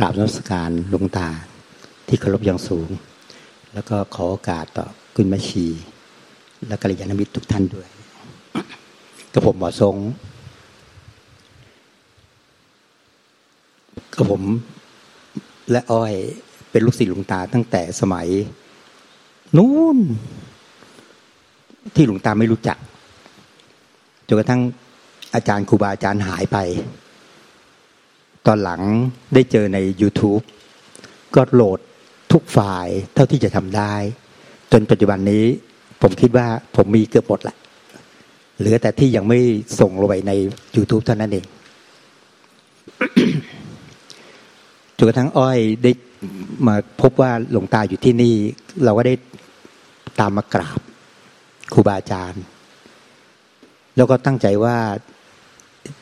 กราบนมัสการหลวงตาที่เคารพอย่างสูง แล้วก็ขอโอกาสต่อคุณแม่ชี และกัลยาณมิตรทุกท่านด้วยกับผมหมอทรงกับผมและอ้อยเป็นลูกศิษย์หลวงตาตั้งแต่สมัย นู้น ที่หลวงตาไม่รู้จักจนกระทั่งอาจารย์ครูบาอาจารย์หายไป ตอนหลังได้เจอใน YouTube ก็โหลดทุกไฟล์เท่าที่จะทำได้ จนปัจจุบันนี้ผมคิดว่าผมมีเกือบหมดละเหลือแต่ที่ยังไม่ส่งลงไปใน YouTube เท่านั้นเองจนกระทั่งอ้อยได้มาพบว่าหลวงตาอยู่ที่นี่ เราก็ได้ตามมากราบครูบาอาจารย์ แล้วก็ตั้งใจว่า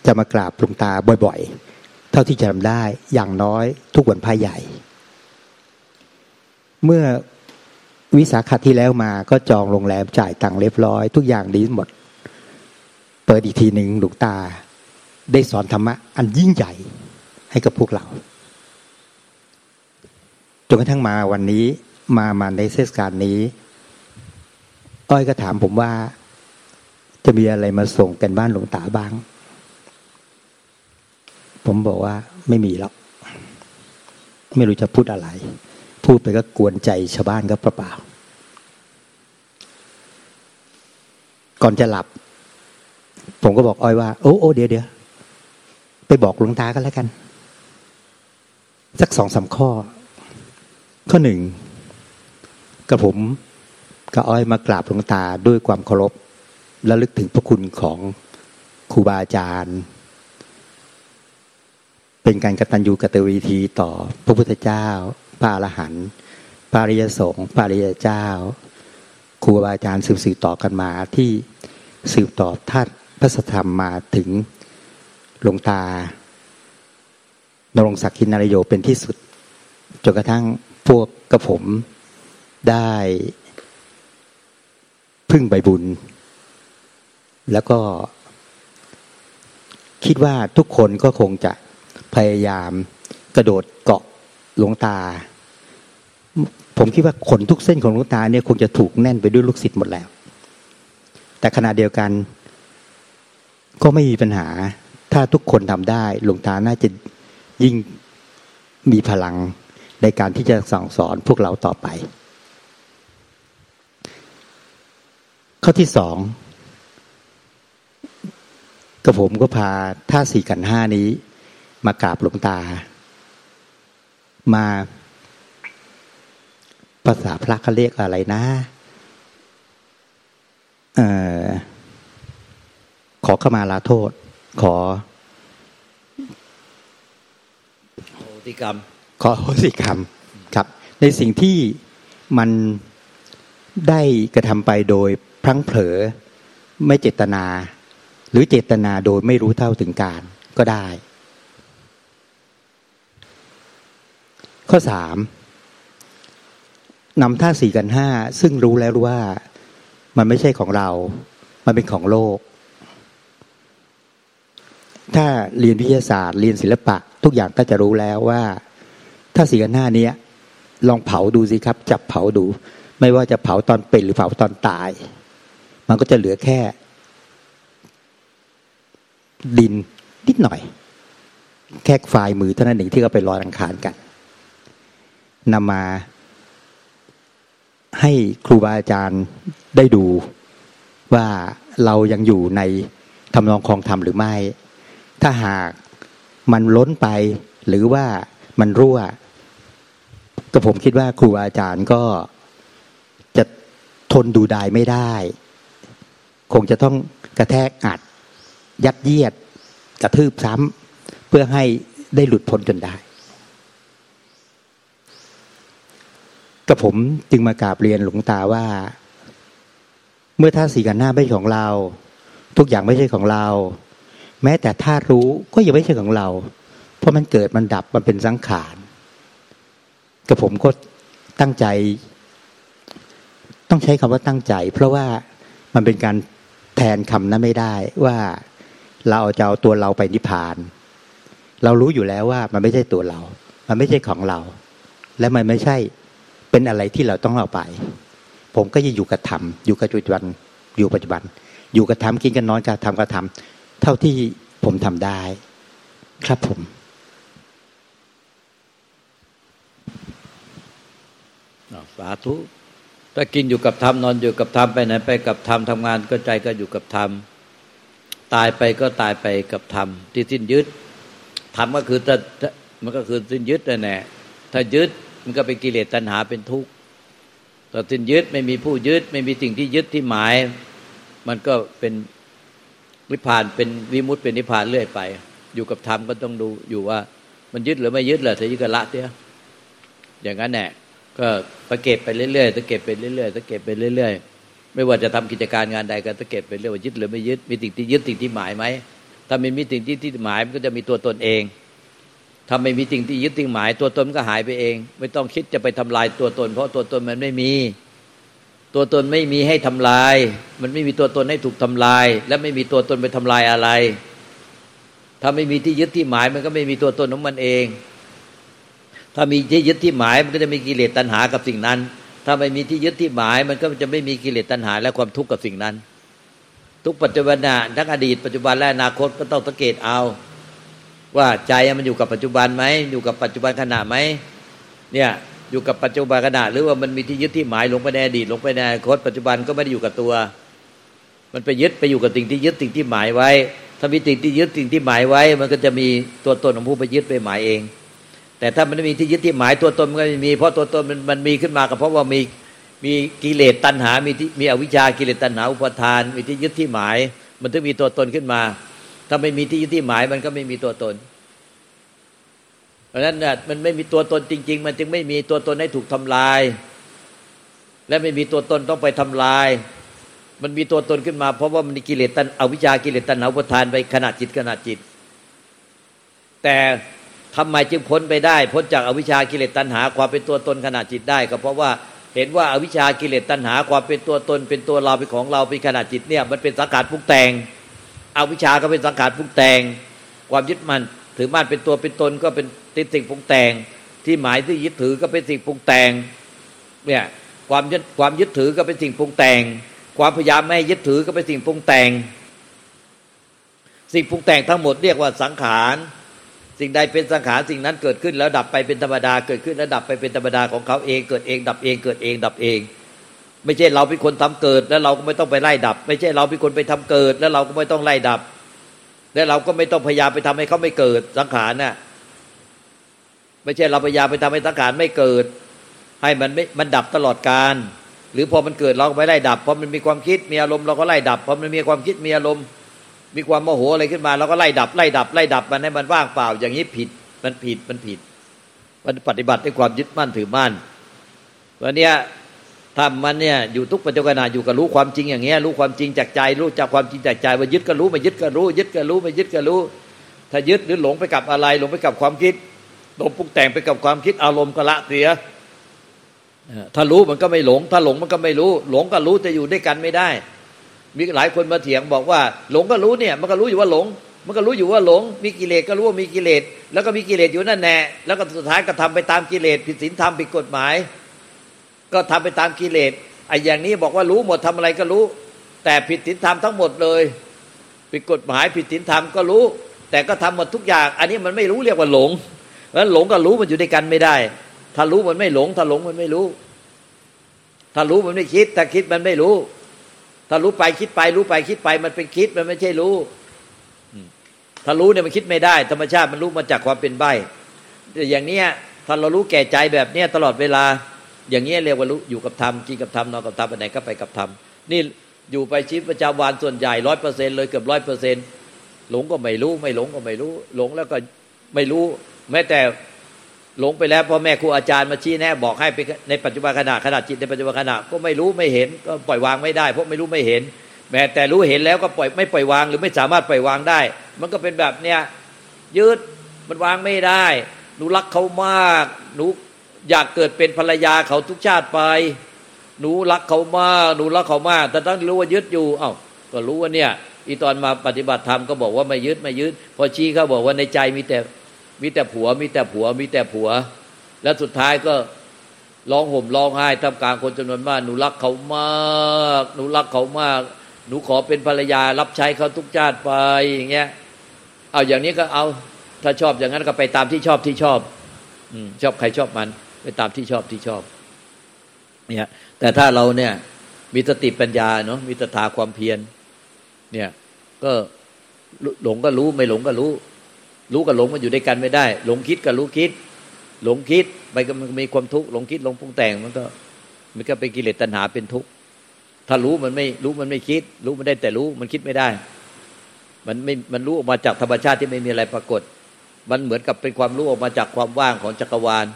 จะมากราบหลวงตาบ่อย ๆ ท่าที่จะทำได้อย่างน้อยทุกวันพายใหญ่ เมื่อวิสาขะที่แล้วมาก็จองโรงแรมจ่ายตังค์เรียบร้อย ทุกอย่างดีหมด เปิดอีกทีหนึ่งหลวงตา ได้สอนธรรมะอันยิ่งใหญ่ให้กับพวกเราจนกระทั่งมาวันนี้มามาในเทศกาลนี้ อ้อยก็ถามผมว่า จะมีอะไรมาส่งกันบ้านหลวงตาบ้าง ผมบอกว่าไม่มีหรอก ไม่รู้จะพูดอะไร พูดไปก็กวนใจชาวบ้านก็เปล่าก่อนจะหลับ ผมก็บอกอ้อยว่า โอ้โอเดี๋ยวเดี๋ยวไปบอกหลวงตากันแล้วกัน สักสองสาข้อ ข้อหนึ่งกับผมกับอ้อยมากราบหลวงตาด้วยความเคารพและลึกถึงพระคุณของครูบาอาจารย์ เป็นการกตัญญูกตวีทีต่อพระพุทธเจ้าพระหันปาริยสงฆ์ปาริยเจ้าครูบาอาจารย์สืบสืบต่อกันมาที่สืบต่อท่านพระธรรมมาถึงหลวงตานรงศักดิ์ินารโยเป็นที่สุดจนกระทั่งพวกกระผมได้พึ่งใบบุญ แล้วก็คิดว่าทุกคนก็คงจะ พยายาม กระโดดเกาะหลวงตา ผมคิดว่าขนทุกเส้นของหลวงตาเนี่ยคงจะถูกแน่นไปด้วยลูกศิษย์หมดแล้ว แต่ขณะเดียวกัน ก็ไม่มีปัญหา ถ้าทุกคนทำได้หลวงตาน่าจะยิ่งมีพลังในการที่จะสั่งสอนพวกเราต่อไป ข้อที่สองกระผมก็พาท่าสี่กันห้านี้ มากราบหลวงตา มา ภาษาพระเขาเรียกอะไรนะออขอเข้ามาลาโทษ ขอโหติกรรม ขอโหสิกรรมครับ ในสิ่งที่มันได้กระทำไปโดยพลั้งเผลอไม่เจตนา หรือเจตนาโดยไม่รู้เท่าถึงการก็ได้ ข้อสามนำท่าสี่กันห้าซึ่งรู้แล้วว่ามันไม่ใช่ของเรา มันเป็นของโลก ถ้าเรียนวิทยาศาสตร์ เรียนศิลปะ ทุกอย่างก็จะรู้แล้วว่าถ้าสี่กันห้านี้ลองเผาดูสิครับ จับเผาดู ไม่ว่าจะเผาตอนเป็นหรือเผาตอนตาย มันก็จะเหลือแค่ ดินนิดหน่อย แค่ฝ่ายมือเท่านั้นเองที่เขาไปลอยอังคารกัน นำมาให้ครูบาอาจารย์ได้ดูว่าเรายังอยู่ในทำนองคลองธรรมหรือไม่ ถ้าหากมันล้นไปหรือว่ามันรั่ว ก็ผมคิดว่าครูอาจารย์ก็จะทนดูดายไม่ได้ คงจะต้องกระแทกอัด ยัดเยียด กระทืบซ้ำเพื่อให้ได้หลุดพ้นจนได้ ก็ผมจึงมากราบเรียนหลวงตาว่า เมื่อท่าสีกันหน้าไม่ใช่ของเรา ทุกอย่างไม่ใช่ของเรา แม้แต่ธาตุรู้ก็ยังไม่ใช่ของเรา เพราะมันเกิดมันดับมันเป็นสังขารกับผมก็ตั้งใจ ต้องใช้คำว่าตั้งใจ เพราะว่ามันเป็นการแทนคำนั้นไม่ได้ว่าเราจะเอาตัวเราไปนิพพาน เรารู้อยู่แล้วว่ามันไม่ใช่ตัวเรา มันไม่ใช่ของเรา และมันไม่ใช่ เป็นอะไรที่เราต้องเอาไป ผมก็จะอยู่กับธรรมอยู่กับปัจจุบันอยู่ปัจจุบัน อยู่กับธรรมกินกันนอนกับธรรมกับธรรมเท่าที่ผมทำได้ ครับผมสาธุถ้ากินอยู่กับธรรมนอนอยู่กับธรรมไปไหนไปกับธรรมทำงานก็ใจก็อยู่กับธรรมตายไปก็ตายไปกับธรรมที่สิ้นยึดธรรมก็คือถ้ามันก็คือสิ้นยึดแน่แหละถ้ายึด มันก็เป็นกิเลสตัณหาเป็นทุกข์ถ้าสิ้นยึดไม่มีผู้ยึด ไม่มีสิ่งที่ยึดที่หมาย มันก็เป็นนิพพานเป็นวิมุตติเป็นนิพพานเรื่อยไป อยู่กับธรรมก็ต้องดูอยู่ว่า มันยึดหรือไม่ยึดเหรอถ้ายึดก็ละเสียอย่างนั้นแหละก็สังเกตไปเรื่อยๆสังเกตไปเรื่อยๆสังเกตไปเรื่อย ๆ ไม่ว่าจะทำกิจการงานใดก็สังเกตไปเรื่อยว่ายึดหรือไม่ยึดมีสิ่งที่ยึดสิ่งที่หมายไหมถ้าไม่มีสิ่งที่ที่หมายมันก็จะมีตัวตนเอง ถ้าไม่มีสิ่งที่ยึดสิ่งหมาย ตัวตนก็หายไปเอง ไม่ต้องคิดจะไปทำลายตัวตน เพราะตัวตนมันไม่มี ตัวตนไม่มีให้ทำลาย มันไม่มีตัวตนให้ถูกทำลาย และไม่มีตัวตนไปทำลายอะไร ถ้าไม่มีที่ยึดที่หมาย มันก็ไม่มีตัวตนของมันเอง ถ้ามีที่ยึดที่หมายมันก็จะมีกิเลสตัณหากับสิ่งนั้น ถ้าไม่มีที่ยึดที่หมาย มันก็จะไม่มีกิเลสตัณหา และความทุกข์กับสิ่งนั้น ทุกปัจจุบันทั้งอดีตปัจจุบันและอนาคตก็ต้องสังเกตเอา ว่าใจมันอยู่กับปัจจุบันไหมอยู่กับปัจจุบันขณะไหมเนี่ยอยู่กับปัจจุบันขณะหรือว่ามันมีที่ยึดที่หมายลงไปในอดีตลงไปในอนาคตปัจจุบันก็ไม่ได้อยู่กับตัว มันไปยึดไปอยู่กับสิ่งที่ยึดสิ่งที่หมายไว้ ถ้ามีสิ่งที่ยึดสิ่งที่หมายไว้ มันก็จะมีตัวตนของผู้ไปยึดไปหมายเอง แต่ถ้ามันไม่มีที่ยึดที่หมายตัวตนมันไม่มีเพราะตัวตนมันมันมีขึ้นมาก็เพราะว่ามีมีกิเลสตัณหา มีที่มีอวิชชากิเลสตัณหาอุปทาน มีที่ยึดที่หมาย มันถึงมีตัวตนขึ้นมา ถ้าไม่มีที่ยึดที่หมายมันก็ไม่มีตัวตน เพราะฉะนั้นมันไม่มีตัวตนจริง ๆ มันจึงไม่มีตัวตนให้ถูกทำลาย และไม่มีตัวตนต้องไปทำลาย มันมีตัวตนขึ้นมา เพราะว่ามันกิเลสตัณอวิชชากิเลสตัณหาอุปทานไปขนาดจิตขนาดจิต แต่ทำไมจึงพ้นไปได้พ้นจากอวิชากิเลสตัณหาความเป็นตัวตนขณะจิตได้ก็เพราะว่าเห็นว่าอวิชากิเลสตัณหาความเป็นตัวตน เป็นตัวเราเป็นของเราเป็นขณะจิตเนี่ยมันเป็นสังขารพุกแต่ง อวิชาก็เป็นสังขารพุกแต่ง ความยึดมั่นถือมั่นเป็นตัวเป็นตนก็เป็นติดสิ่งพุกแต่ง ที่หมายที่ยึดถือก็เป็นสิ่งพุกแต่งเนี่ยความยึดความยึดถือก็เป็นสิ่งพุงแต่ง ความพยายามไม่ยึดถือก็เป็นสิ่งพุงแต่ง สิ่งพุงแต่งทั้งหมดเรียกว่าสังขารสิ่งใดเป็นสังขารสิ่งนั้นเกิดขึ้นแล้วดับไปเป็นธรรมดาเกิดขึ้นแล้วดับไปเป็นธรรมดาของเขาเองเกิดเอง ดับเองเกิดเองดับเอง ไม่ใช่เราเป็นคนทำเกิด แล้วเราก็ไม่ต้องไปไล่ดับ ไม่ใช่เราเป็นคนไปทำเกิด แล้วเราก็ไม่ต้องไล่ดับ และเราก็ไม่ต้องพยายามไปทำให้เขาไม่เกิดสังขารน่ะไม่ใช่เราพยายามไปทำให้สังขารไม่เกิด ให้มันไม่มันดับตลอดการ หรือพอมันเกิดเราก็ไปไล่ดับพอมันมีความคิดมีอารมณ์เราก็ไล่ดับพอมันมีความคิดมีอารมณ์ มีความโมโหอะไรขึ้นมาเราก็ไล่ดับไล่ดับไล่ดับมันให้มันว่างเปล่า อย่างนี้ผิดมันผิดมันผิด มันปฏิบัติด้วยความยึดมั่นถือมั่นวันนี้ ทำมันเนี่ยอยู่ทุกปัจจุบันอยู่กับรู้ความจริงอย่างเงี้ยรู้ความจริงจากใจรู้จากความจริงจากใจว่ายึดก็รู้ไม่ยึดก็รู้ ยึดก็รู้ไม่ยึดก็รู้ ถ้ายึดหรือหลงไปกับอะไรหลงไปกับความคิดหลงปรุงแต่งไปกับความคิดอารมณ์ก็ละเสียถ้ารู้มันก็ไม่หลง ถ้าหลงมันก็ไม่รู้ หลงกับรู้จะอยู่ด้วยกันไม่ได้ มีหลายคนมาเถียงบอกว่า หลงก็รู้เนี่ย มันก็รู้อยู่ว่าหลง มันก็รู้อยู่ว่าหลง มีกิเลสก็รู้ว่ามีกิเลสแล้วก็มีกิเลสอยู่นั่นแน่แล้วก็สุดท้ายก็ทำไปตามกิเลสผิดศีลธรรมผิดกฎหมาย ก็ทำไปตามกิเลสไอ้อย่างนี้บอกว่ารู้หมดทำอะไรก็รู้ แต่ผิดศีลธรรมทั้งหมดเลยผิดกฎหมายผิดศีลธรรมก็รู้ แต่ก็ทำหมดทุกอย่าง อันนี้มันไม่รู้เรียกว่าหลงแล้วหลงกับรู้มันอยู่ด้วยกันไม่ได้ ถ้ารู้มันไม่หลง ถ้าหลงมันไม่รู้ ถ้ารู้มันไม่คิด ถ้าคิดมันไม่รู้ ถ้ารู้ไปคิดไป รู้ไปคิดไป มันเป็นคิดมันไม่ใช่รู้ถ้ารู้เนี่ยมันคิดไม่ได้ ธรรมชาติมันรู้มาจากความเป็นใบอย่างเนี้ยถ้าเรารู้แก่ใจแบบเนี้ยตลอดเวลา อย่างเงี้ยเรียกว่ารู้อยู่กับธรรมกินกับธรรมนอนกับธรรมไปไหนก็ไปกับธรรมนี่อยู่ไปชีวิตประจำวันส่วนใหญ่ร้อยเปอร์เซ็นเลยเกือบร้อยเปอร์เซ็นหลงก็ไม่รู้ ไม่หลงก็ไม่รู้ หลงแล้วก็ไม่รู้ แม้แต่หลงไปแล้วพ่อแม่ครูอาจารย์มาชี้แนะบอกให้ไปในปัจจุบันขณะขณะจิตในปัจจุบันขณะก็ไม่รู้ไม่เห็นก็ปล่อยวางไม่ได้ เพราะไม่รู้ไม่เห็น แม้แต่รู้เห็นแล้วก็ปล่อยไม่ปล่อยวางหรือไม่สามารถปล่อยวางได้ มันก็เป็นแบบเนี้ยยืดมันวางไม่ได้ หนูรักเขามาก หนู อยากเกิดเป็นภรรยาเขาทุกชาติไป หนูรักเขามากหนูรักเขามากแต่ต้องรู้ว่ายึดอยู่เอ้าก็รู้ว่าเนี่ยอีตอนมาปฏิบัติธรรมก็บอกว่าไม่ยึดไม่ยึด พอชี้เขาบอกว่าในใจมีแต่มีแต่ผัว มีแต่ผัว มีแต่ผัว แล้วสุดท้ายก็ร้องห่มร้องไห้ทำกลางคนจำนวนมากหนูรักเขามาก หนูรักเขามาก หนูขอเป็นภรรยารับใช้เขาทุกชาติไปอย่างเงี้ยเอาอย่างนี้ก็เอา ถ้าชอบอย่างนั้นก็ไปตามที่ชอบที่ชอบอชอบใครชอบมัน ไปตามที่ชอบที่ชอบเนี่ยแต่ถ้าเราเนี่ยมีสติปัญญาเนาะมีตถาความเพียรเนี่ยก็หลงก็รู้ไม่หลงก็รู้ รู้กับหลงมันอยู่ด้วยกันไม่ได้ หลงคิดกับรู้คิด หลงคิดไปก็มันมีความทุกข์หลงคิดหลงปรุงแต่งมันก็มันก็เป็นกิเลสตัณหาเป็นทุกข์ถ้ารู้มันไม่รู้มันไม่คิด รู้มันได้แต่รู้มันคิดไม่ได้ มันไม่มันรู้ออกมาจากธรรมชาติที่ไม่มีอะไรปรากฏ มันเหมือนกับเป็นความรู้ออกมาจากความว่างของจักรวาล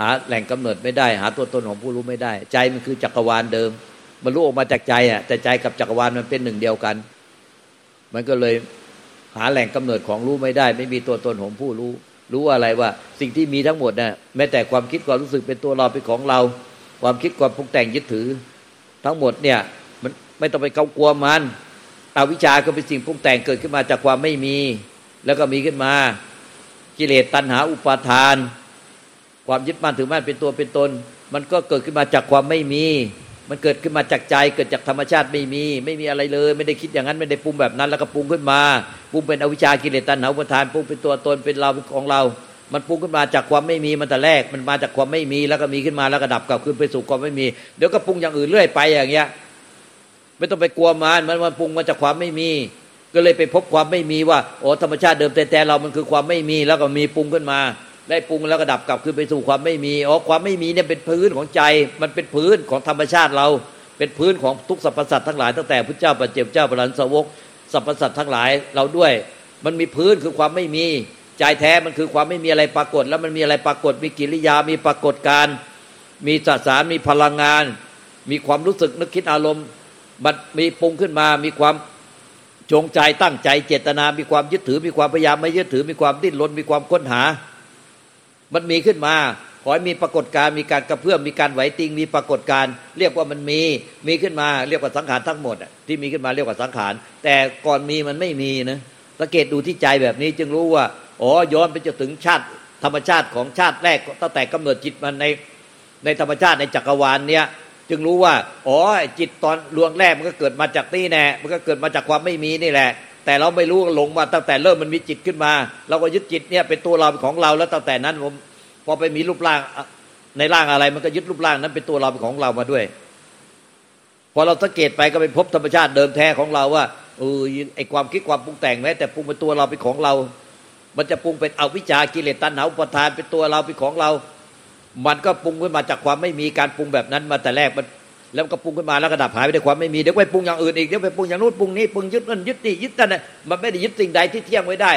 หาแหล่งกำเนิดไม่ได้ หาตัวตนของผู้รู้ไม่ได้ ใจมันคือจักรวาลเดิม มันรู้ออกมาจากใจอะแต่ใจกับจักรวาลมันเป็นหนึ่งเดียวกัน มันก็เลยหาแหล่งกำเนิดของรู้ไม่ได้ ไม่มีตัวตนของผู้รู้ รู้อะไรว่า สิ่งที่มีทั้งหมดน่ะแม้แต่ความคิดความรู้สึกเป็นตัวเราเป็นของเรา ความคิดความปรุงแต่งยึดถือ ทั้งหมดเนี่ย มันไม่ต้องไปเกากลัวมันอวิชาก็เป็นสิ่งปรุงแต่งเกิดขึ้นมาจากความไม่มี แล้วก็มีขึ้นมากิเลสตัณหาอุปาทาน ความยึดมั่นถือมั่นเป็นตัวเป็นตน มันก็เกิดขึ้นมาจากความไม่มี มันเกิดขึ้นมาจากใจ เกิดจากธรรมชาติไม่มี ไม่มีอะไรเลย ไม่ได้คิดอย่างนั้นไม่ได้ปรุงแบบนั้น แล้วก็ปรุงขึ้นมาปรุงเป็นอวิชากิเลสตัณหาอุปทานปรุงเป็นตัวตนเป็นเราเป็นของเรา มันปรุงขึ้นมาจากความไม่มีมันแต่แรกมันมาจากความไม่มีแล้วก็มีขึ้นมาแล้วก็ดับกลับคืนไปสู่ความไม่มีเดี๋ยวก็ปรุงอย่างอื่นเรื่อยไปอย่างเงี้ยไม่ต้องไปกลัวมันมันมันปรุงมาจากความไม่มี ก็เลยไปพบความไม่มีว่าโอ้ธรรมชาติเดิมแต่แต่เรามันคือความไม่มีแล้วก็มีปรุงขึ้นมา ได้ปรุงแล้วก็ดับกลับคืนไปสู่ความไม่มีอ๋อความไม่มีเนี่ยเป็นพื้นของใจ มันเป็นพื้นของธรรมชาติเรา เป็นพื้นของทุกสรรพสัตว์ทั้งหลายตั้งแต่พระเจ้าปัจเจกเจ้าปรันสวกสรรพสัตว์ทั้งหลายเราด้วย มันมีพื้นคือความไม่มีใจแท้มันคือความไม่มีอะไรปรากฏ แล้วมันมีอะไรปรากฏ มีกิริยามีปรากฏการ มีสสารมีพลังงาน มีความรู้สึกนึกคิดอารมณ์มันมีปรุงขึ้นมา มีความจงใจตั้งใจเจตนา มีความยึดถือ มีความพยายามไม่ยึดถือ มีความดิ้นรนมีความค้นหา มันมีขึ้นมา ขอให้มีปรากฏการมีการกระเพื่อมมีการไหวติงมีปรากฏการเรียกว่ามันมีมีขึ้นมาเรียกว่าสังขารทั้งหมดที่มีขึ้นมาเรียกว่าสังขาร แต่ก่อนมีมันไม่มีนะสังเกตดูที่ใจแบบนี้จึงรู้ว่าอ๋อย้อนไปจนถึงชาติธรรมชาติของชาติแรกตั้งแต่กำเนิดจิตมันในในธรรมชาติในจักรวาลเนี่ยจึงรู้ว่า อ๋อจิตตอนลวงแรกมันก็เกิดมาจากนี่แน่มันก็เกิดมาจากความไม่มีนี่แหละ แต่เราไม่รู้หลงมาตั้งแต่เริ่มมันมีจิตขึ้นมา เราก็ยึดจิตเนี่ยเป็นตัวเราเป็นของเราแล้วตั้งแต่นั้นผมพอไปมีรูปร่างในร่างอะไรมันก็ยึดรูปร่างนั้นเป็นตัวเราเป็นของเรามาด้วยพอเราสังเกตไปก็ไปพบธรรมชาติเดิมแท้ของเราว่าเออไอความคิดความปรุงแต่งแม้แต่ปรุงเป็นตัวเราเป็นของเรา มันจะปรุงเป็นอวิชากิเลสตัณหาอุปทานเป็นตัวเราเป็นของเรา มันก็ปรุงขึ้นมาจากความไม่มีการปรุงแบบนั้นมาแต่แรกมัน แล้วก็ปรุงขึ้นมาแล้วก็ดับหายไปด้วยความไม่มีเดี๋ยวไปปรุงอย่างอื่นอีกเดี๋ยวไปปรุงอย่างนู้นปรุงนี้ปรุงยึดนั่นยึดนี่ยึดนั่นมันไม่ได้ยึดสิ่งใดที่เที่ยงไว้ได้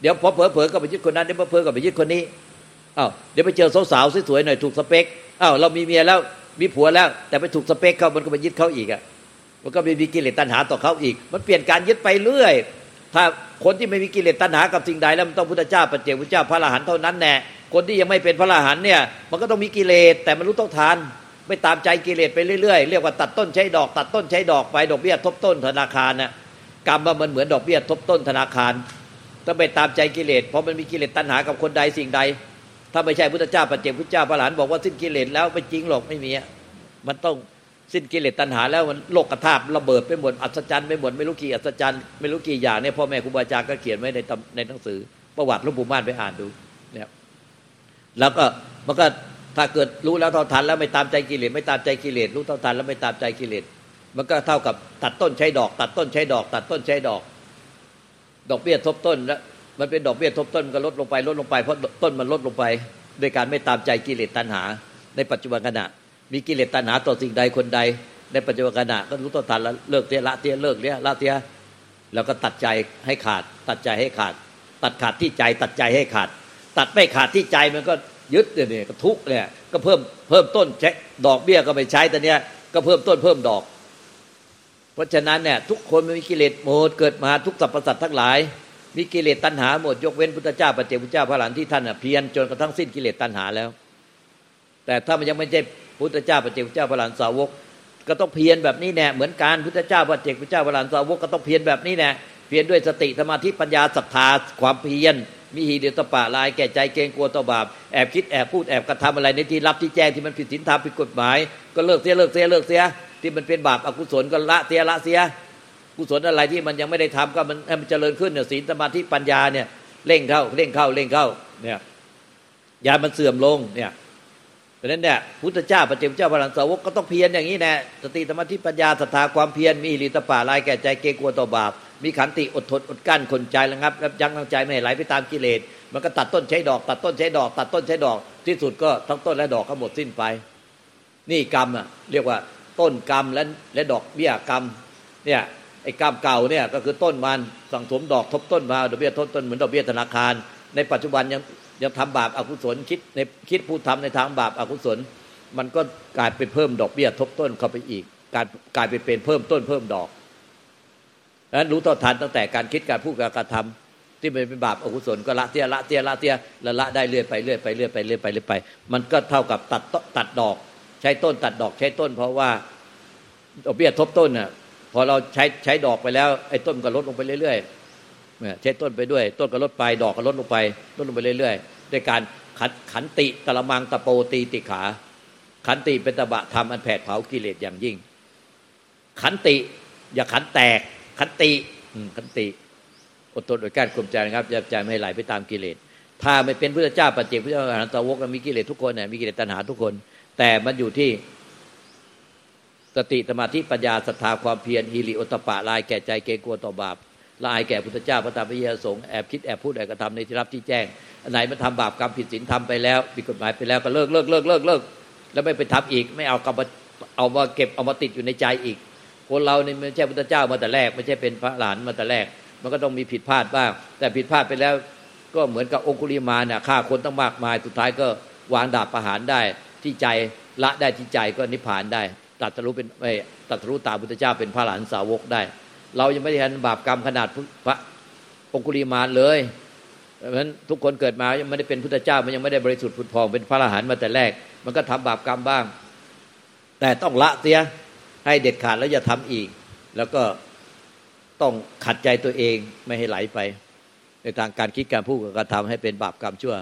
เดี๋ยวพอเผลอเผลอก็ไปยึดคนนั้นเดี๋ยวพอเผลอก็ไปยึดคนนี้อ้าวเดี๋ยวไปเจอสาวๆสวยๆหน่อยถูกสเปคอ้าวเรามีเมียแล้วมีผัวแล้ว แต่ไปถูกสเปคเขามันก็ไปยึดเขาอีกอะมันก็มีกิเลสตัณหาต่อเขาอีก มันเปลี่ยนการยึดไปเรื่อย ถ้าคนที่ไม่มีกิเลสตัณหากับสิ่งใดแล้วมันต้องพุทธเจ้าปัจเจกพุทธเจ้าพระอรหันต์เท่านั้นแน่คนที่ยังไม่เป็นพระอรหันต์เนี่ยมันก็ต้องมีกิเลสแต่มันรู้ต้องทาน ไม่ตามใจกิเลสไปเรื่อยๆ เรียกว่าตัดต้นใช้ดอก ตัดต้นใช้ดอกไปดอกเบี้ยทบต้นธนาคารน่ะกรรมมันเหมือนดอกเบี้ยทบต้นธนาคารถ้าไปตามใจกิเลสเพราะมันมีกิเลสตัณหากับคนใดสิ่งใด ถ้าไม่ใช่พุทธเจ้าปัจเจกพุทธเจ้าพระอรหันบอกว่าสิ้นกิเลสแล้วไม่จริงหรอกไม่มีมันต้องสิ้นกิเลสตัณหาแล้วมันโลกกระทบระเบิดไปหมดอัศจรรย์ไปหมดไม่รู้กี่อัศจรรย์ไม่รู้กี่อย่างเนี่ยพ่อแม่ครูบาอาจารย์ก็เขียนไว้ในในหนังสือ ประวัติหลวงปู่ม่านไปอ่านดูเนี่ยแล้วก็มันก็ ถ้าเกิดรู้แล้วเท่าทันแล้วไม่ตามใจกิเลสไม่ตามใจกิเลสรู้เท่าทันแล้วไม่ตามใจกิเลสมันก็เท่ากับตัดต้นใช้ดอก ตัดต้นใช้ดอก ตัดต้นใช้ดอก ดอกเบี้ยทบต้นแล้วมันเป็นดอกเบี้ยทบต้นมันก็ลดลงไปลดลงไปเพราะต้นมันลดลงไปโดยการไม่ตามใจกิเลสตัณหา ในปัจจุบันขณะ มีกิเลสตัณหาต่อสิ่งใดคนใด ในปัจจุบันขณะก็รู้ต้นทันแล้วเลิกเตี้ยละเตี้ยเลิกเตี้ยละเตี้ยแล้วก็ตัดใจให้ขาด ตัดใจให้ขาด ตัดขาดที่ใจ ตัดใจให้ขาด ตัดไม่ขาดที่ใจมันก็ ยึดเนี่ยก็ทุกเนี่ยก็เพิ่มเพิ่มต้นใช้ดอกเบี้ยก็ไปใช้แต่เนี้ยก็เพิ่มต้นเพิ่มดอก เพราะฉะนั้นเนี่ยทุกคนมีกิเลสหมดเกิดมาทุกสรรพสัตว์ทั้งหลาย มีกิเลสตัณหาหมดยกเว้นพุทธเจ้าปฏิเจกพุทธเจ้าพระหลานที่ท่านเพียรจนกระทั่งสิ้นกิเลสตัณหาแล้ว แต่ถ้ามันยังไม่ใช่พุทธเจ้าปฏิเจกพุทธเจ้าพระหลานสาวก ก็ต้องเพียรแบบนี้แน่เหมือนกันพุทธเจ้าปฏิเจกพุทธเจ้าพระหลานสาวกก็ต้องเพียรแบบนี้แน่เพียรด้วยสติสมาธิปัญญาศรัทธาความเพียร มีหีเดียตปะลายแก่ใจเกรงกลัวต่อบาปแอบคิดแอบพูดแอบกระทำอะไรในที่รับที่แจ้งที่มันผิดศีลธรรมผิดกฎหมาย ก็เลิกเสียเลิกเสียเลิกเสีย ที่มันเป็นบาปอกุศลก็ละเสียละเสีย กุศลอะไรที่มันยังไม่ได้ทำก็มันให้มันเจริญขึ้นเนี่ยศีลสมาธิปัญญาเนี่ยเร่งเข้าเร่งเข้าเร่งเข้าเนี่ยยามันเสื่อมลงเนี่ยเพราะนั้นเนี่ยพุทธเจ้าปฏิเจ้าพระหลังสาวกก็ต้องเพียรอย่างนี้แน่สติสมาธิปัญญาศรัทธาความเพียรมีหิริตปาลายแก่ใจเกรงกลัวต่อบาป มีขันติอดทนอดกั้นคนใจระงับยั้งทางใจไม่ให้ไหลไปตามกิเลสมันก็ตัดต้นใช้ดอก ตัดต้นใช้ดอก ตัดต้นใช้ดอก ที่สุดก็ทั้งต้นและดอกก็หมดสิ้นไป นี่กรรมอะเรียกว่าต้นกรรมและและดอกเบี้ยกรรมเนี่ยไอ้กรรมเก่าเนี่ยก็คือต้นมันสั่งสมดอกทบต้นมาดอกเบี้ยทบต้นเหมือนดอกเบี้ยธนาคาร ในปัจจุบันยังยังทำบาปอกุศลคิดในคิดผู้ทำในทางบาปอกุศล มันก็กลายเป็นเพิ่มดอกเบี้ยทบต้นเข้าไปอีก กายกลายไปเป็นเพิ่มต้นเพิ่มดอก นั้นรู้ต่อทันตั้งแต่การคิดการพูดการกระทำที่เป็นบาปอกุศลก็ละเตี้ยละเตี้ยละเตี้ยละละได้เรื่อยไปเรื่อยไปเรื่อยไปเรื่อยไปเรื่อยไป มันก็เท่ากับตัดตัดดอก ใช้ต้นตัดดอกใช้ต้น เพราะว่าดอกเบี้ยทบต้นน่ะพอเราใช้ใช้ดอกไปแล้วไอ้ต้นก็ลดลงไปเรื่อยๆใช้ต้นไปด้วย ต้นก็ลดไปดอกก็ลดลงไปลดลงไปเรื่อยๆด้วยการขันขันติตะละมังตะโปตีติขา ขันติเป็นตะบะธรรมอันแผดเผากิเลสอย่างยิ่ง ขันติอย่าขันแตก ขันติขันติ อดทนอดกั้นข่มใจนะครับอย่าใจไม่ไหลไปตามกิเลสถ้าไม่เป็นพระเจ้าปัจเจกพระเจ้าอรหันตวกมีกิเลสทุกคนเนี่ยมีกิเลสตัณหาทุกคน แต่มันอยู่ที่สติสมาธิปัญญาศรัทธาความเพียรฮิริโอตปะลายแก่ใจเกรงกลัวต่อบาปลายแก่พุทธเจ้าพระธรรมพระยซูสงฆ์แอบคิดแอบพูดแอบกระทำในที่รับที่แจ้งอันไหนมันทำบาปกรรมผิดศีลทำไปแล้วผิดกฎหมายไปแล้วก็เลิกเลิกเลิกเลิกเลิกแล้วไม่ไปทำอีก ไม่เอากรรมเอามาเก็บเอามาติดอยู่ในใจอีก คนเราเนี่ยไม่ใช่พุทธเจ้ามาแต่แรก ไม่ใช่เป็นพระหลานมาแต่แรก มันก็ต้องมีผิดพลาดบ้าง แต่ผิดพลาดไปแล้วก็เหมือนกับองคุลิมาเนี่ยฆ่าคนตั้งมากมาย สุดท้ายก็วางดาบประหารได้ที่ใจละได้ที่ใจก็นิพพานได้ตัดรู้เป็นไม่ตัดรู้ตาพุทธเจ้าเป็นพระหลานสาวกได้ เรายังไม่ได้ทำบาปกรรมขนาดพระองคุลิมาเลยเพราะฉะนั้นทุกคนเกิดมายังไม่ได้เป็นพุทธเจ้ามันยังไม่ได้บริสุทธิ์ผุดพองเป็นพระอรหันต์มาแต่แรก มันก็ทำบาปกรรมบ้าง แต่ต้องละเสีย ให้เด็ดขาดแล้วอย่าทำอีก แล้วก็ต้องขัดใจตัวเองไม่ให้ไหลไป ในทางการคิดการพูดการทำให้เป็นบาปกรรมชั่ว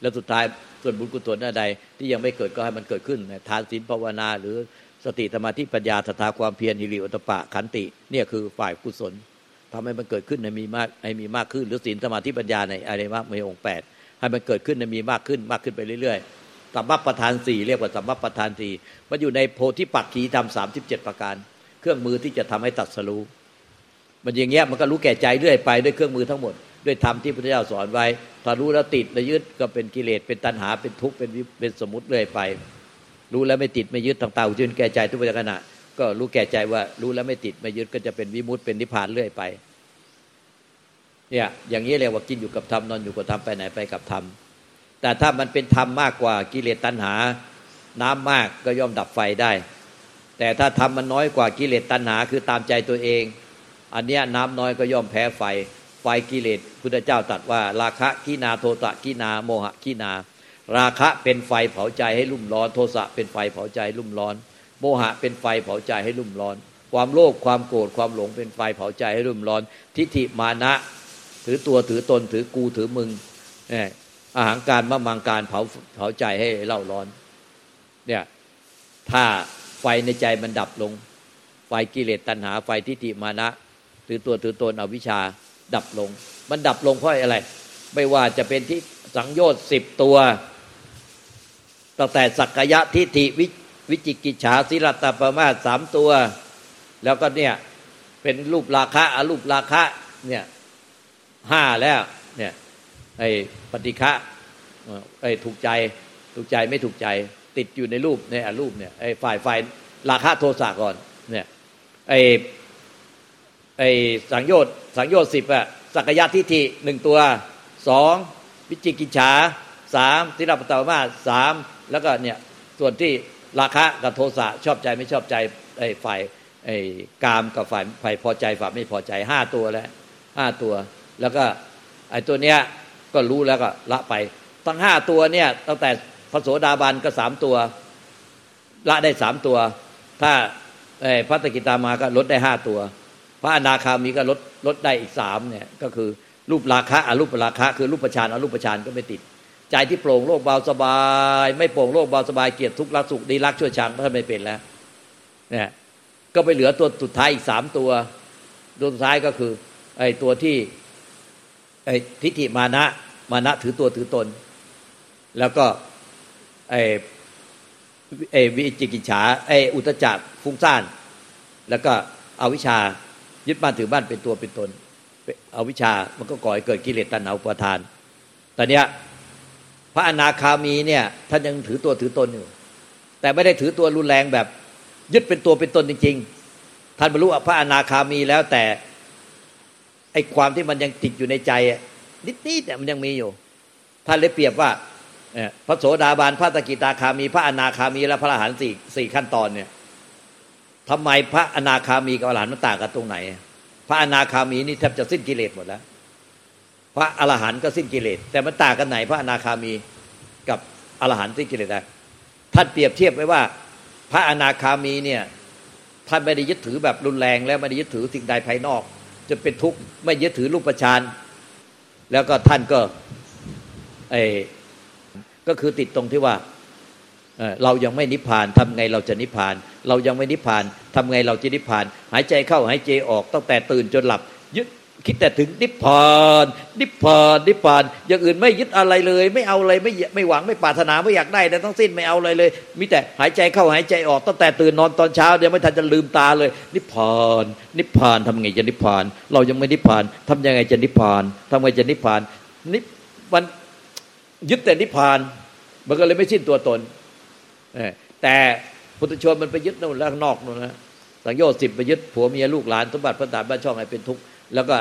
แล้วสุดท้ายส่วนบุญกุศลใดที่ยังไม่เกิดก็ให้มันเกิดขึ้นทานศีลภาวนา หรือสติธรรมาธิปัญญาศรัทธาความเพียรฮิริโอตปะขันติ เนี่ยคือฝ่ายกุศลทำให้มันเกิดขึ้นในมีมากให้มีมากขึ้น หรือศีลสมาธิปัญญาในอะไรมากมีองค์แปดให้มันเกิดขึ้นในมีมากขึ้นมากขึ้นไปเรื่อยๆ สัมมัปประธานสี่เรียกว่าสัมมัปประธานสี่มันอยู่ในโพธิปักขีธรรมสามสิบเจ็ดประการ เครื่องมือที่จะทำให้ตัดสรู้มันอย่างเงี้ยมันก็รู้แก่ใจเรื่อยไปด้วยเครื่องมือทั้งหมด ด้วยธรรมที่พระเจ้าสอนไว้ถ้ารู้แล้วติดแล้วยึดก็เป็นกิเลสเป็นตัณหาเป็นทุกข์เป็นเป็นสมุติเรื่อยไป รู้แล้วไม่ติดไม่ยึดต่างๆจนแก่ใจทุกขณะก็รู้แก่ใจว่ารู้แล้วไม่ติดไม่ยึดก็จะเป็นวิมุตเป็นนิพพานเรื่อยไปเนี่ยอย่างนี้เรียกว่ากินอยู่กับธรรมนอนอยู่กับธรรมไปไหนไปกับธรรม แต่ถ้ามันเป็นธรรมมากกว่ากิเลสตัณหา น้ำมากก็ย่อมดับไฟได้ แต่ถ้าธรรมมันน้อยกว่ากิเลสตัณหา คือตามใจตัวเอง อันเนี้ยน้ำน้อยก็ย่อมแพ้ไฟ ไฟกิเลสพุทธเจ้าตรัสว่า ราคะกินาโทตะกินาโมหะกินา ราคะเป็นไฟเผาใจให้รุ่มร้อน โทสะเป็นไฟเผาใจรุ่มร้อน โมหะเป็นไฟเผาใจให้รุ่มร้อน ความโลภความโกรธความหลงเป็นไฟเผาใจให้รุ่มร้อน ทิฏฐิมานะถือตัวถือตนถือกูถือมึงเนี่ย อาหารการมะมังการเผาเผาใจให้เล่าร้อน เนี่ยถ้าไฟในใจมันดับลง ไฟกิเลสตัณหา ไฟทิฏฐิมานะถือตัวถือตนอวิชชาดับลง มันดับลงเพราะอะไร ไม่ว่าจะเป็นที่สังโยชน์สิบตัวตั้งแต่สักยะทิฏฐิวิวจิกิจฉาสิรตปมาสามตัว แล้วก็เนี่ยเป็นรูปราคะอรูปราคะเนี่ยห้าแล้วเนี่ย ไอ้ปฏิฆะไอ้ถูกใจถูกใจไม่ถูกใจ ติดอยู่ในรูปในอรูปเนี่ยไอ้ฝ่ายฝ่ายราคะโทสะก่อนเนี่ยไอ้ไอ้สังโยชน์สังโยชน์สิบอะสักยะทิฏฐิหนึ่งตัวสองวิจิกิจฉาสามทิรปตามาสามแล้วก็เนี่ยส่วนที่ราคะกับโทสะชอบใจไม่ชอบใจไอ้ฝ่ายไอ้กามกับฝ่ายฝ่ายพอใจฝ่ายไม่พอใจห้าตัวแล้วห้าตัว แล้วก็ไอ้ตัวเนี้ย ก็รู้แล้วก็ละไป ทั้งห้าตัวเนี่ยตั้งแต่พระโสดาบันก็สามตัว ละได้สามตัว ถ้าพระตกิตามาก็ลดได้ห้าตัว พระอนาคามีก็ลดลดได้อีกสามเนี่ยก็คือรูปราคะอรูปราคะคือรูปฌานอรูปฌานก็ไม่ติด ใจที่โปร่งโล่งเบาสบาย ไม่โปร่งโล่งเบาสบายเกียรติทุกข์รักสุขดีรักชั่วชังท่านไม่เป็นแล้วเนี่ยก็ไปเหลือตัวสุดท้ายอีกสามตัวตัวสุดท้ายก็คือไอ้ตัวที่ ทิฏฐิมานะมานะถือตัวถือตน แล้วก็ไอ้ไอ้วิจิกิจฉาไอ้อุตจักฟุ้งซ่าน แล้วก็อวิชายึดบ้านถือบ้านเป็นตัวเป็นตนเอาวิชามันก็ก่อให้เกิดกิเลสตัณหาอุปาทาน ตอนเนี้ยพระอนาคามีเนี่ยท่านยังถือตัวถือตนอยู่ แต่ไม่ได้ถือตัวรุนแรงแบบ ยึดเป็นตัวเป็นตนจริง ๆ ท่านบรรลุพระอนาคามีแล้วแต่ ไอ้ความที่มันยังติดอยู่ในใจนิดๆเนี่มันยังมีอยู่ ท่านเลยเปรียบว่าพระโสดาบาลพระตกิตาคามี พระอนาคามีและพระอรหันต์สี่สี่ขั้นตอนเนี่ยทำไมพระอนาคามีกับอรหันต์มันต่างกันตรงไหน พระอนาคามีนี่แทบจะสิ้นกิเลสหมดแล้ว พระอรหันต์ก็สิ้นกิเลส แต่มันต่างกันไหน พระอนาคามีกับอรหันต์สิ้นกิเลสได้ท่านเปรียบเทียบไว้ว่า พระอนาคามีเนี่ยท่านไม่ได้ยึดถือแบบรุนแรง แล้วไม่ได้ยึดถือสิ่งใดภายนอก จะเป็นทุกข์ไม่ยึดถือรูปฌานแล้วก็ท่านก็ไอ้ก็คือติดตรงที่ว่าเรายังไม่นิพพานทำไงเราจะนิพพาน เรายังไม่นิพพานทำไงเราจะนิพพาน หายใจเข้าหายใจออกตั้งแต่ตื่นจนหลับยึด คิดแต่ถึงนิพพานนิพพานนิพพานอย่างอื่นไม่ยึดอะไรเลย ไม่เอาอะไรไม่ไม่หวังไม่ปรารถนาไม่อยากได้แต่ทั้งสิ้นไม่เอาอะไรเลย มีแต่หายใจเข้าหายใจออกตั้งแต่ตื่นนอนตอนเช้าเดี๋ยวไม่ทันจะลืมตาเลย นิพพานนิพพานทำไงจะนิพพาน เรายังไม่นิพพานทำยังไงจะนิพพานทำไงจะนิพพานนิมันยึดแต่นิพพาน มันก็เลยไม่สิ้นตัวตนแต่พุทธชนมันไปยึดนู่นแล้วนอกนู่นนะสังโยชน์สิบไปยึดผัวเมียลูกหลานสมบัติพระตาบ้านช่องให้เป็นทุกข์ แล้วก็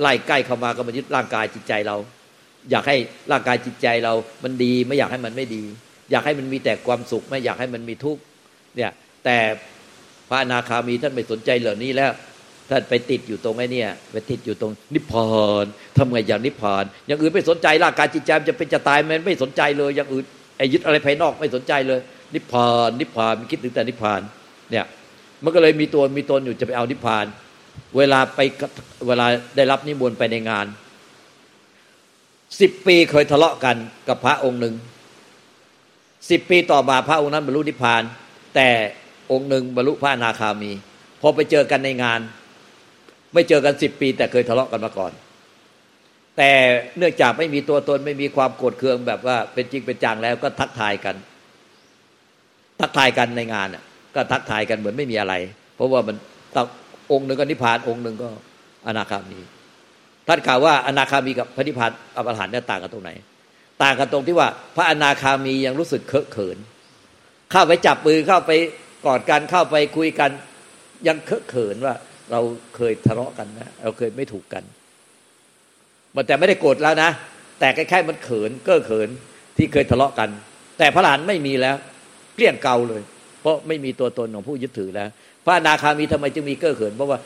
ไล่ใกล้เข้ามาก็มายึดร่างกายจิตใจเรา อยากให้ร่างกายจิตใจเรามันดีไม่อยากให้มันไม่ดี อยากให้มันมีแต่ความสุขไม่อยากให้มันมีทุกข์เนี่ยแต่พระอนาคามีท่านไม่สนใจเหล่านี้แล้วท่านไปติดอยู่ตรงไอ้นี่ไปติดอยู่ตรงนิพพานทำไงอย่างนิพพานอย่างอื่นไม่สนใจร่างกายจิตใจมันจะเป็นจะตายมันไม่สนใจเลยอย่างอื่นไอ้ยึดอะไรภายนอกไม่สนใจเลย นิพพานนิพพานมันคิดถึงแต่นิพพานเนี่ยมันก็เลยมีตัวมีตนอยู่จะไปเอานิพพาน เวลาไปเวลาได้รับนิมนต์ไปในงานสิบปีเคยทะเลาะกันกับพระองค์หนึ่งสิบปีต่อมาพระองค์นั้นบรรลุนิพพาน แต่องค์หนึ่งบรรลุพระอนาคามี พอไปเจอกันในงาน ไม่เจอกันสิบปี แต่เคยทะเลาะกันมาก่อน แต่เนื่องจากไม่มีตัวตนไม่มีความโกรธเคืองแบบว่าเป็นจริงเป็นจังแล้วก็ทักทายกัน ทักทายกันในงานก็ทักทายกันเหมือนไม่มีอะไร เพราะว่ามันต องค์หนึ่งก็นิพพานองค์หนึ่งก็อนาคามีท่านกล่าวว่าอนาคามีกับพระนิพพานอรหันต์เนี่ยต่างกันตรงไหน ต่างกันตรงที่ว่า พระอนาคามียังรู้สึกเคอะเขิน เข้าไปจับมือเข้าไปกอดกันเข้าไปคุยกัน ยังเคอะเขินว่า เราเคยทะเลาะกันนะเราเคยไม่ถูกกัน มันแต่ไม่ได้โกรธแล้วนะ แต่คล้ายๆมันเขินเก้อเขินที่เคยทะเลาะกัน แต่พระหลานไม่มีแล้ว เกลี้ยงเกาเลย เพราะไม่มีตัวตนของผู้ยึดถือแล้ว ระนาคามีทำไมจึงมีเก้อเขิน เพราะว่า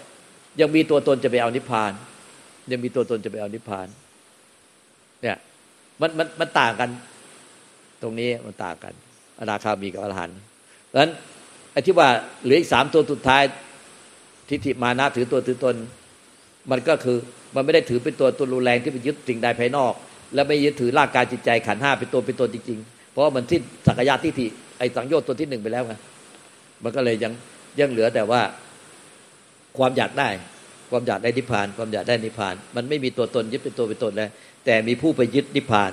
ยังมีตัวตนจะไปเอานิพพาน ยังมีตัวตนจะไปเอานิพพาน เนี่ยมันมันมันต่างกัน ตรงนี้มันต่างกัน อนาคามีกับอรหันต์ดังนั้นไอ้ที่ว่าเหลืออีกสามตัวสุดท้ายทิฏฐิมานะถือตัวถือตน มันก็คือมันไม่ได้ถือเป็นตัวตัวรุนแรงที่ไปยึดสิ่งใดภายนอก และไม่ยึดถือร่างกายจิตใจขันห้าเป็นตัวเป็นตนจริงๆ เพราะมันที่สักยะทิฏฐิไอ้สังโยชน์ตัวที่หนึ่งไปแล้วไงมันก็เลยยัง ยังเหลือแต่ว่าความอยากได้ ความอยากได้นิพพาน ความอยากได้นิพพาน มันไม่มีตัวตนยึดเป็นตัวเป็นตนแล้วแต่มีผู้ไปยึดนิพพาน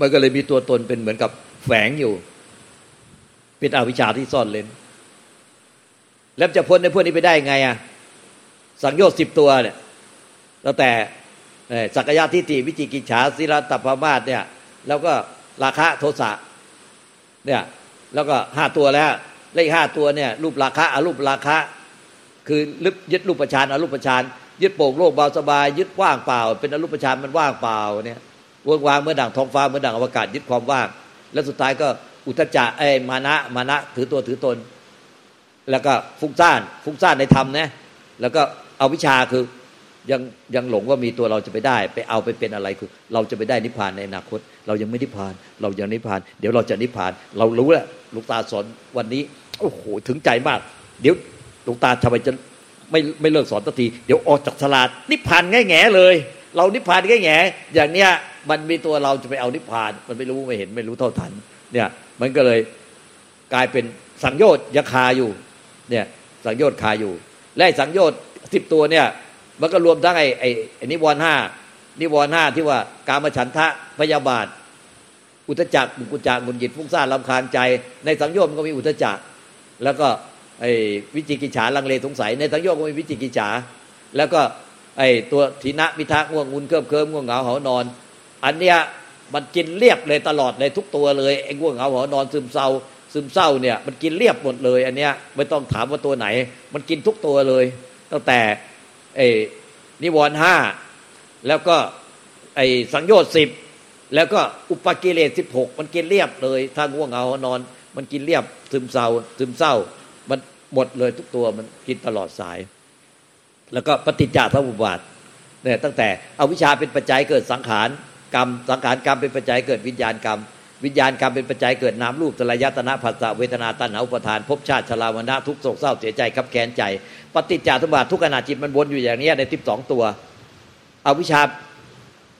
มันก็เลยมีตัวตนเป็นเหมือนกับแฝงอยู่ เป็นอวิชชาที่ซ่อนเลนแล้วจะพ้นในพวกนี้ไปได้ไงอะสังโยชน์สิบตัวเนี่ยแล้วแต่สักยะทิฏฐิวิจิกิจฉาศิลตัพมาศเนี่ย แล้วก็ราคะโทสะเนี่ย แล้วก็ห้าตัวแล้ว เลขห้าตัวเนี่ยรูปราคะอรูปราคะ คือลึกยึดรูปประชานอรูปประชานยึดโป่งโลกเบาสบาย ยึดว่างเปล่า เป็นอรูปประชานมันว่างเปล่าเนี่ยว่างวางเมื่อดังท้องฟ้าเมื่อดังอวกาศยึดความว่าง แล้วสุดท้ายก็อุทจจะไอ้มานะมานะถือตัวถือตน แล้วก็ฟุ้งซ่านฟุ้งซ่านในธรรมนะแล้วก็เอาวิชาคือยังยังหลงว่ามีตัวเราจะไปได้ ไปเอาไปเป็นอะไรคือ เราจะไปได้นิพพานในอนาคต เรายังไม่นิพพาน เรายังนิพพาน เดี๋ยวเราจะนิพพาน เรารู้แล้วลูกตาสอนวันนี้ โอ้โหถึงใจมาก เดี๋ยวลูกตาทำไมจะไม่ไม่เลิกสอนสักที เดี๋ยวออกจากสลาดนิพพานง่ายแง่เลย เรานิพพานแค่แง่อย่างเนี้ยมันมีตัวเราจะไปเอานิพพาน มันไม่รู้ไม่เห็นไม่รู้เท่าทัน เนี่ยมันก็เลยกลายเป็นสังโยชน์ยคาอยู่เนี่ยสังโยชน์คาอยู่ และสังโยชน์สิบตัวเนี่ยมันก็รวมทั้งไอ้ไอ้นิวรณ์ห้านิวรณ์ห้าที่ว่าการมฉันทะพยาบาท อุตจักกุจักกุญจิตฟุ้งซ่านลำคาญใจ ในสังโยชน์มันก็มีอุตจัก แล้วก็ไอ้วิจิกิจฉาลังเลสงสัย ในสังโยชน์ก็มีวิจิกิจฉาแล้วก็ไอ้ตัวทีนะมิทะง่วงงุนเคิมเคิมง่วงเหงาหานอน อันเนี้ยมันกินเรียบเลยตลอดเลยทุกตัวเลยไอ้ง่วงเหงาหานอนซึมเศร้า ซึมเศร้าเนี่ย มันกินเรียบหมดเลย อันเนี้ยไม่ต้องถามว่าตัวไหน มันกินทุกตัวเลย ตั้งแต่ไอ้นิวรณ์ห้าแล้วก็ไอ้สังโยชน์สิบแล้วก็อุปกิเลสสิบหกมันกินเรียบเลยถ้าง่วงเหงานอน มันกินเรียบซึมเศร้าซึมเศร้า มันหมดเลยทุกตัวมันกินตลอดสาย แล้วก็ปฏิจจสมุปบาทเนี่ยตั้งแต่เอาวิชาเป็นปัจจัยเกิดสังขารกรรม สังขารกรรมเป็นปัจจัยเกิดวิญญาณกรรม วิญญาณกรรมเป็นปัจจัยเกิดนามรูปสลายตนะผัสสะเวทนาตัณหาอุปทานภพชาติชราวนะทุกโศกเศร้าเสียใจขับแค้นใจ ปฏิจจสมุปบาททุกขณะจิตมันวนอยู่อย่างนี้ในทิบสองตัวเอาวิชา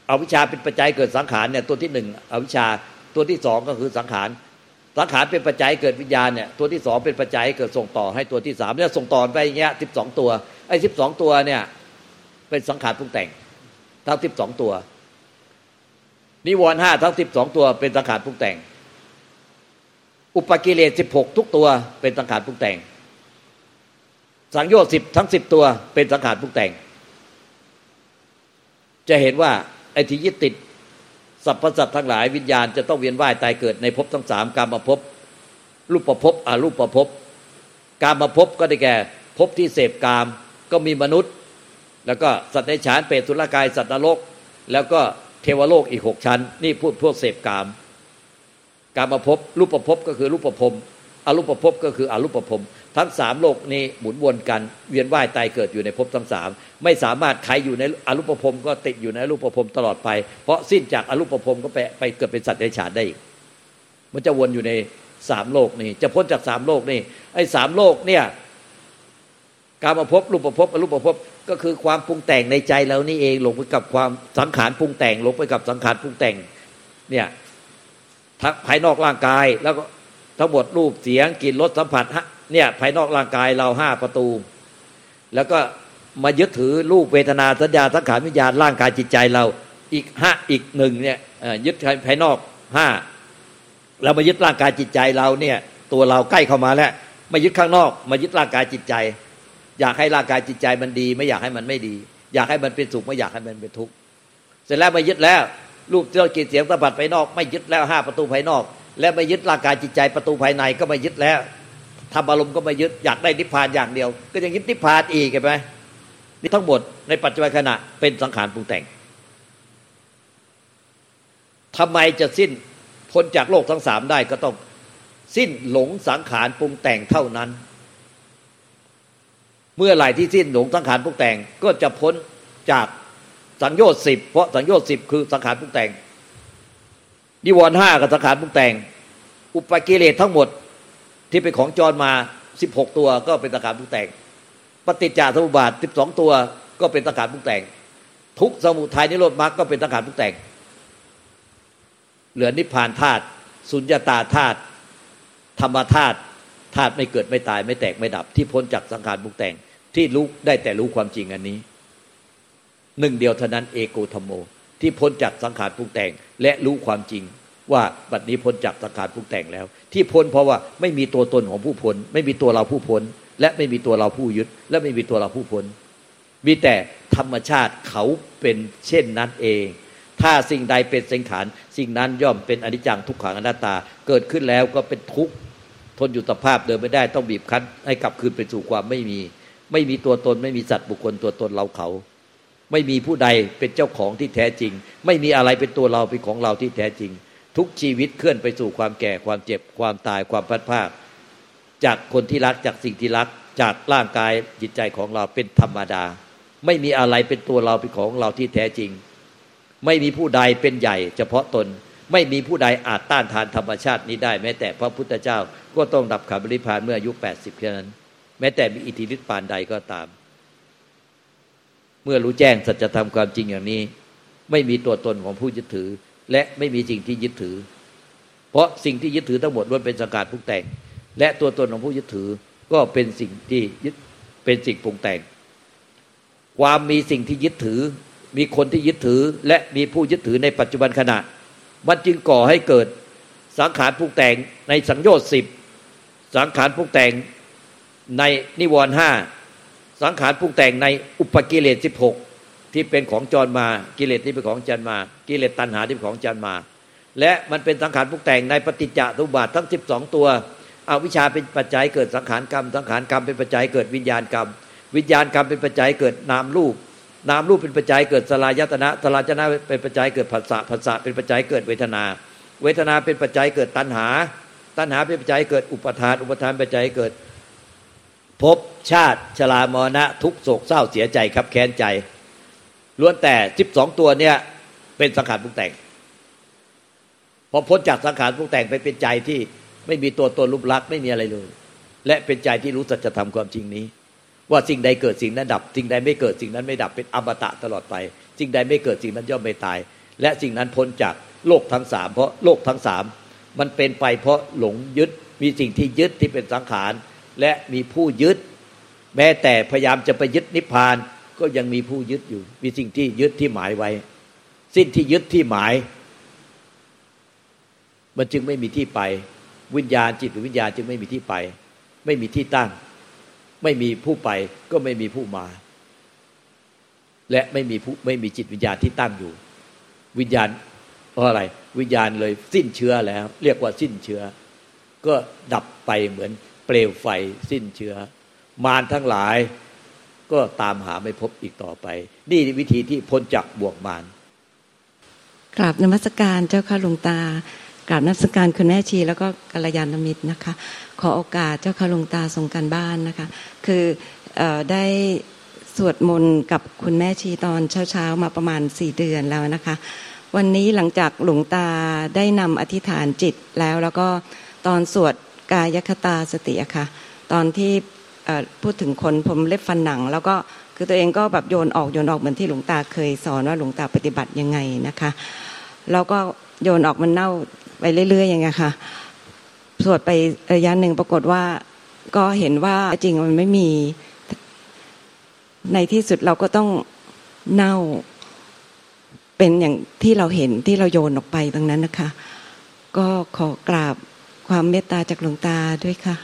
เอาวิชาเป็นปัจจัยเกิดสังขารเนี่ยตัวที่หนึ่งเอาวิชาตัวที่สองก็คือสังขาร สังขารเป็นปัจจัยเกิดวิญญาณเนี่ยตัวที่สองเป็นปัจจัยเกิดส่งต่อให้ตัวที่สามเนี่ยส่งต่อไปอย่างเงี้ยสิบสองตัวไอ้สิบสองตัวเนี่ย เป็นสังขารปรุงแต่ง ทั้งสิบสองตัวนิวรณ์ห้าทั้งสิบสองตัวเป็นสังขารปรุงแต่ง อุปกิเลสสิบหกทุกตัวเป็นสังขารปรุงแต่ง สังโยชน์สิบทั้งสิบตัวเป็นสังขารปรุงแต่ง จะเห็นว่าไอ้ที่ยึดติด สรรพสัตว์ทั้งหลายวิญญาณจะต้องเวียนว่ายตายเกิดในภพทั้งสามการมาภพรูปประภพอรูปประภพการมาภพก็ได้แก่ภพที่เสพกามก็มีมนุษย์ แล้วก็สัตว์ในฉานเปรตสุรกายสัตว์นรก แล้วก็เทวโลกอีกหกชั้น นี่พูดพวกเสพกามการมาภพรูปประภพก็คือรูปประพมอรูปประภพก็คืออรูปประพม ทั้งสามโลกนี้หมุนวนกันเวียนว่ายตายเกิดอยู่ในภพทั้งสามไม่สามารถใครอยู่ในอรูปภพก็ติดอยู่ในอรูปภพตลอดไป เพราะสิ้นจากอรูปภพก็ไปไปเกิดเป็นสัตว์ในฉานได้อีกมันจะวนอยู่ในสามโลกนี้ จะพ้นจากสามโลกนี้ไอ้สามโลกเนี่ยการมาพบรูปภพอรูปภพก็คือความปรุงแต่งในใจเรานี่เองหลงไปกับความสังขารปรุงแต่งหลงไปกับสังขารปรุงแต่งเนี่ยทั้งภายนอกร่างกายแล้วก็ทั้งหมดรูปเสียงกลิ่นรสสัมผัส เนี่ยภายนอกร่างกายเราห้าประตู แล้วก็มายึดถือรูปเวทนาสัญญาสังขารวิญญาณร่างกายจิตใจเราอีกห้าอีกหนึ่งเนี่ยยึดภายนอกห้าเรามายึดร่างกายจิตใจเราเนี่ย ตัวเราใกล้เข้ามาแล้วมายึดข้างนอก มายึดร่างกายจิตใจ อยากให้ร่างกายจิตใจมันดี ไม่อยากให้มันไม่ดี อยากให้มันเป็นสุขไม่อยากให้มันเป็นทุกข์เสร็จแล้วมายึดแล้วรูปเสียงกลิ่นเสียงสัมผัสภายนอก ไม่ยึดแล้วห้าประตูภายนอก และไม่ยึดร่างกายจิตใจประตูภายในก็ไม่ยึดแล้ว ทำอารมณ์ก็ไม่ยึดอยากได้นิพพานอย่างเดียว ก็ยังยึดนิพพานอีกเห็นไหมนี่ทั้งหมดในปัจจุบันขณะเป็นสังขารปรุงแต่งทำไมจะสิ้นพ้นจากโลกทั้งสามได้ก็ต้องสิ้นหลงสังขารปรุงแต่งเท่านั้น เมื่อไหร่ที่สิ้นหลงสังขารปรุงแต่งก็จะพ้นจากสังโยชน์สิบเพราะสังโยชน์สิบคือสังขารปรุงแต่งนิวรณ์ห้ากับสังขารปรุงแต่ง อุปกิเลสทั้งหมด ที่เป็นของจรมาสิบหกตัวก็เป็นสังขารปรุงแต่ง ปฏิจจสมุปบาทสิบสองตัวก็เป็นสังขารปรุงแต่ง ทุกสมุทัยนิโรธมรรคก็เป็นสังขารปรุงแต่ง เหลือนิพพานธาตุสุญญตาธาตุธรรมธาตุธาตุไม่เกิดไม่ตายไม่แตกไม่ดับ ที่พ้นจากสังขารปรุงแต่ง ที่รู้ได้แต่รู้ความจริงอันนี้ หนึ่งเดียวเท่านั้นเอโกธรรมโม ที่พ้นจากสังขารปรุงแต่ง และรู้ความจริง ว่าบัดนี้พ้นจากสังขารปรุงแต่งแล้ว ที่พ้นเพราะว่าไม่มีตัวตนของผู้พ้น ไม่มีตัวเราผู้พ้น และไม่มีตัวเราผู้ยึด และไม่มีตัวเราผู้พ้น มีแต่ธรรมชาติเขาเป็นเช่นนั้นเอง ถ้าสิ่งใดเป็นสังขารสิ่งนั้นย่อมเป็นอนิจจังทุกขังอนัตตา เกิดขึ้นแล้วก็เป็นทุกข์ทนอยู่สภาพเดินไม่ได้ต้องบีบคั้น ให้กลับคืนไปสู่ความไม่มี ไม่มีตัวตนไม่มีสัตว์บุคคลตัวตนเราเขาไม่มีผู้ใดเป็นเจ้าของที่แท้จริง ไม่มีอะไรเป็นตัวเราเป็นของเราที่แท้จริง ทุกชีวิตเคลื่อนไปสู่ความแก่ความเจ็บความตายความพัดภาคจากคนที่รักจากสิ่งที่รัก จากร่างกายจิตใจของเราเป็นธรรมดา ไม่มีอะไรเป็นตัวเราเป็นของเราที่แท้จริง ไม่มีผู้ใดเป็นใหญ่ เฉพาะตนไม่มีผู้ใดอาจต้านทานธรรมชาตินี้ได้ แม้แต่พระพุทธเจ้าก็ต้องดับขันบริพานเมื่ออายุแปดสิบแค่นั้น แม้แต่มีอิทธิฤทธิปานใดก็ตาม เมื่อรู้แจ้งสัจธรรมความจริงอย่างนี้ ไม่มีตัวตนของผู้ยึดถือ และไม่มีสิ่งที่ยึดถือ เพราะสิ่งที่ยึดถือทั้งหมดล้วนเป็นสังขารปรุงแต่ง และตัวตนของผู้ยึดถือก็เป็นสิ่งที่ยึดเป็นสิ่งปรุงแต่ง ความมีสิ่งที่ยึดถือ มีคนที่ยึดถือ และมีผู้ยึดถือในปัจจุบันขณะ มันจึงก่อให้เกิดสังขารปรุงแต่งในสังโยชน์สิบสังขารปรุงแต่งในนิวรณ์ห้าสังขารปรุงแต่งในอุปกิเลสสิบหก ที่เป็นของจรมา กิเลสที่เป็นของจันมา กิเลสตัณหาที่เป็นของจันมา และมันเป็นสังขารปรุงแต่งในปฏิจจทุบาททั้งสิบสองตัวเอาวิชาเป็นปัจจัยเกิดสังขารกรรม สังขารกรรมเป็นปัจจัยเกิดวิญญาณกรรม วิญญาณกรรมเป็นปัจจัยเกิดนามรูปนามรูปเป็นปัจจัยเกิดสลายตนะสลายตนะเป็นปัจจัยเกิดผัสสะผัสสะเป็นปัจจัยเกิดเวทนา เวทนาเป็นปัจจัยเกิดตัณหา ตัณหาเป็นปัจจัยเกิดอุปทาน อุปทานปัจจัยเกิดภพชาติชรามรณะทุกโศกเศร้าเสียใจครับแค้นใจ ล้วนแต่สิบสองตัวเนี่ยเป็นสังขารปรุงแต่ง พอพ้นจากสังขารปรุงแต่งไปเป็นใจที่ไม่มีตัวตนรูปลักษณ์ไม่มีอะไรเลย และเป็นใจที่รู้สัจธรรมความจริงนี้ ว่าสิ่งใดเกิดสิ่งนั้นดับ สิ่งใดไม่เกิดสิ่งนั้นไม่ดับเป็นอมตะตลอดไป สิ่งใดไม่เกิดสิ่งนั้นย่อมไม่ตาย และสิ่งนั้นพ้นจากโลกทั้งสามเพราะโลกทั้งสามมันเป็นไปเพราะหลงยึดมีสิ่งที่ยึดที่เป็นสังขาร และมีผู้ยึด แม้แต่พยายามจะไปยึดนิพพาน ก็ยังมีผู้ยึดอยู่ มีสิ่งที่ยึดที่หมายไว้ สิ้นที่ยึดที่หมาย มันจึงไม่มีที่ไป วิญญาณจิตหรือวิญญาณจึงไม่มีที่ไป ไม่มีที่ตั้ง ไม่มีผู้ไปก็ไม่มีผู้มา และไม่มีผู้ไม่มีจิตวิญญาณที่ตั้งอยู่ วิญญาณเพราะอะไร วิญญาณเลยสิ้นเชื้อแล้ว เรียกว่าสิ้นเชื้อ ก็ดับไปเหมือนเปลวไฟสิ้นเชื้อ มารทั้งหลาย ก็ตามหาไม่พบอีกต่อไป นี่วิธีที่พ้นจากบ่วงมารกราบนมัสการเจ้าค่ะหลวงตากราบนมัสการคุณแม่ชีแล้วก็กัลยาณมิตรนะคะ ขอโอกาสเจ้าค่ะหลวงตาส่งการบ้านนะคะ คืออได้สวดมนต์กับคุณแม่ชีตอนเช้าๆมาประมาณสี่เดือนแล้วนะคะ วันนี้หลังจากหลวงตาได้นำอธิษฐานจิตแล้วแล้วก็ตอนสวดกายคตาสติอะค่ะ ตอนที่ พูดถึงคนผมเล็บฟันหนัง แล้วก็คือตัวเองก็แบบโยนออกโยนออกเหมือนที่หลวงตาเคยสอนว่าหลวงตาปฏิบัติยังไงนะคะแล้วก็โยนออกมันเน่าไปเรื่อยๆอย่างเงี้ยค่ะสวดไประยะหนึ่งปรากฏว่าก็เห็นว่าจริงมันไม่มีในที่สุดเราก็ต้องเน่า เป็นอย่างที่เราเห็นที่เราโยนออกไปตรงนั้นนะคะ ก็ขอกราบความเมตตาจากหลวงตาด้วยค่ะ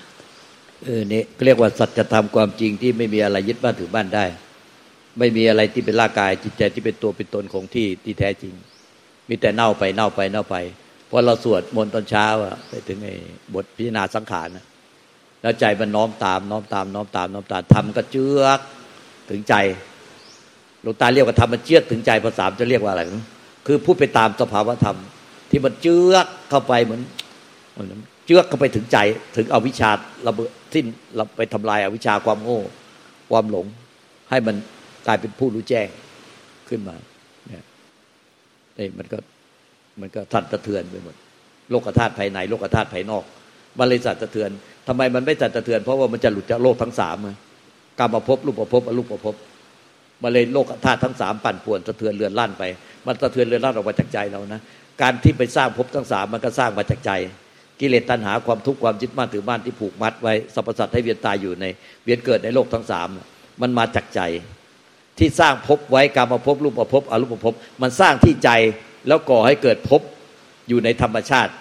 เออเนี่ยเรียกว่าสัจธรรมความจริงที่ไม่มีอะไรยึดบ้านถือบ้านได้ ไม่มีอะไรที่เป็นร่างกายจิตใจที่เป็นตัวเป็นตนของที่ที่แท้จริง มีแต่เน่าไปเน่าไปเน่าไปพอเราสวดมนต์ตอนเช้าอะไปถึงไอ้บทพิจารณาสังขารนะแล้วใจมันน้อมตามน้อมตามน้อมตามน้อมตามทำก็เจือกถึงใจหลวงตาเรียกว่าทำมันเจือกถึงใจภาษาจะเรียกว่าอะไรคือพูดไปตามสภาวธรรม ที่มันเจือกเข้าไปเหมือนเจือกเข้าไปถึงใจ ถึงเอาวิชชาระเบิด สิ้นเราไปทำลายอาวิชชาความโง่ ความหลง ให้มันกลายเป็นผู้รู้แจ้งขึ้นมาเนี่ยนี่มันก็มันก็สั่นสะเทือนไปหมด โลกธาตุภายใน โลกธาตุภายนอกมันเลยสั่นสะเทือนทำไมมันไม่สั่นสะเทือน เพราะว่ามันจะหลุดจากโลกทั้งสามกรรมภพรูปภพอรูปภพมาเลยโลกธาตุทั้งสามปั่นป่วนสะเทือนเรือนลั่นไป มันสะเทือนเรือนลั่นออกมาจากใจเรานะการที่ไปสร้างภพทั้งสามมันก็สร้างมาจากใจ กิเลสตัณหาความทุกข์ความยึดมั่นถือมั่นที่ผูกมัดไว้สรรพสัตว์ให้เวียนตายอยู่ในเวียนเกิดในโลกทั้งสามมันมาจากใจที่สร้างภพไว้การมาภพรูปภพอรูปภพมันสร้างที่ใจแล้วก่อให้เกิดภพอยู่ในธรรมชาติ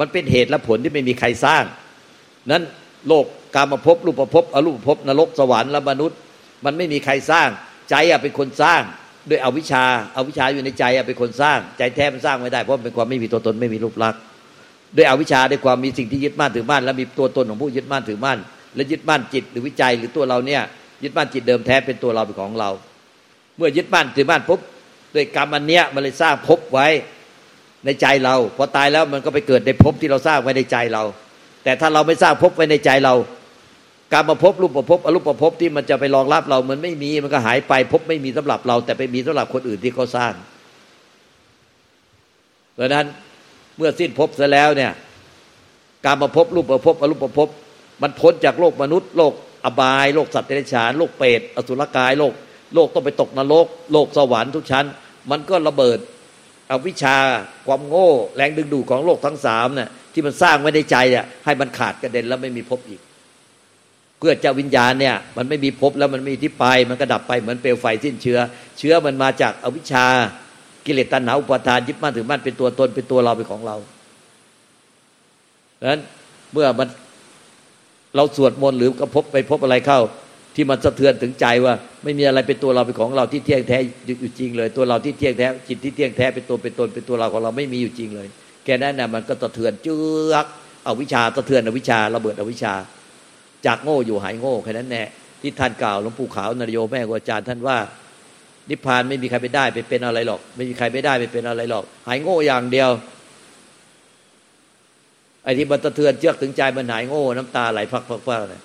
มันเป็นเหตุและผลที่ไม่มีใครสร้าง นั้นโลกการมาภพรูปภพอรูปภพนรกสวรรค์และมนุษย์ มันไม่มีใครสร้าง ใจอะเป็นคนสร้างด้วยอวิชชาอาวิชชาอยู่ในใจอะเป็นคนสร้าง ใจแท้มันสร้างไม่ได้เพราะเป็นความไม่มีตัวตนไม่มีรูปลักษณ์ ด้วยอวิชชาด้วยความมีสิ่งที่ยึดมั่นถือมั่นและมีตัวตนของผู้ยึดมั่นถือมั่น และยึดมั่นจิตหรือวิจัยหรือตัวเราเนี่ยยึดมั่นจิตเดิมแท้เป็นตัวเราเป็นของเรา เมื่อยึดมั่นถือมั่นปุ๊บด้วยกรรมอันเนี้ยมันเลยสร้างภพไว้ในใจเราพอตายแล้วมันก็ไปเกิดในภพที่เราสร้างไว้ในใจเรา แต่ถ้าเราไม่สร้างภพไว้ในใจเราการมาพบรูปประพบอรูปประพบที่มันจะไปรองรับเรา มันไม่มีมันก็หายไปพบไม่มีสำหรับเรา แต่ไปมีสำหรับคนอื่นที่เขาสร้าง เพราะนั้น เมื่อสิ้นภพเสร็จแล้วเนี่ย การมาพบรูปประพบอรูปประพบมันพ้นจากโลกมนุษย์โลกอบายโลกสัตว์เดรัจฉานโลกเปรตอสุรกายโลก โลกต้องไปตกนรกโลกสวรรค์ทุกชั้น มันก็ระเบิดเอาวิชาความโง่ แรงดึงดูดของโลกทั้งสามเนี่ยที่มันสร้างไว้ในใจอะให้มันขาดกระเด็นแล้วไม่มีภพอีก เพื่อเจ้าวิญญาณเนี่ย มันไม่มีภพแล้วมันม่มีที่ไป มันก็ดับไปเหมือนเปลวไฟสิ้นเชื้อ เชื้อมันมาจากอวิชชา กิเลสตัณหาอุปาทานยึดมั่นถือมั่นเป็นตัวตนเป็นตัวเราเป็นของเราดังนั้นเมื่อมันเราสวดมนต์หรือกระพบไปพบอะไรเข้า ที่มันสะเทือนถึงใจว่า ไม่มีอะไรเป็นตัวเราเป็นของเราที่เที่ยงแท้อยู่จริงเลย ตัวเราที่เที่ยงแท้จิตที่เที่ยงแท้เป็นตัวเป็นตนเป็นตัวเราของเราไม่มีอยู่จริงเลย แค่นั้นนะมันก็สะเทือนเจือกเอาวิชาสะเทือนอวิชาระเบิดอวิชา จากโง่อยู่หายโง่แค่นั้นแน่ที่ท่านกล่าวหลวงปู่ขาวนรโยแม่ครูอาจารย์ท่านว่า นิพพานไม่มีใครไปได้ไปเป็นอะไรหรอก ไม่มีใครไปได้ไปเป็นอะไรหรอก หายโง่อย่างเดียวไอ้ที่มันสะเทือนเจือกถึงใจมันหายโง่น้ำตาไหลพักพักพักเนี่ย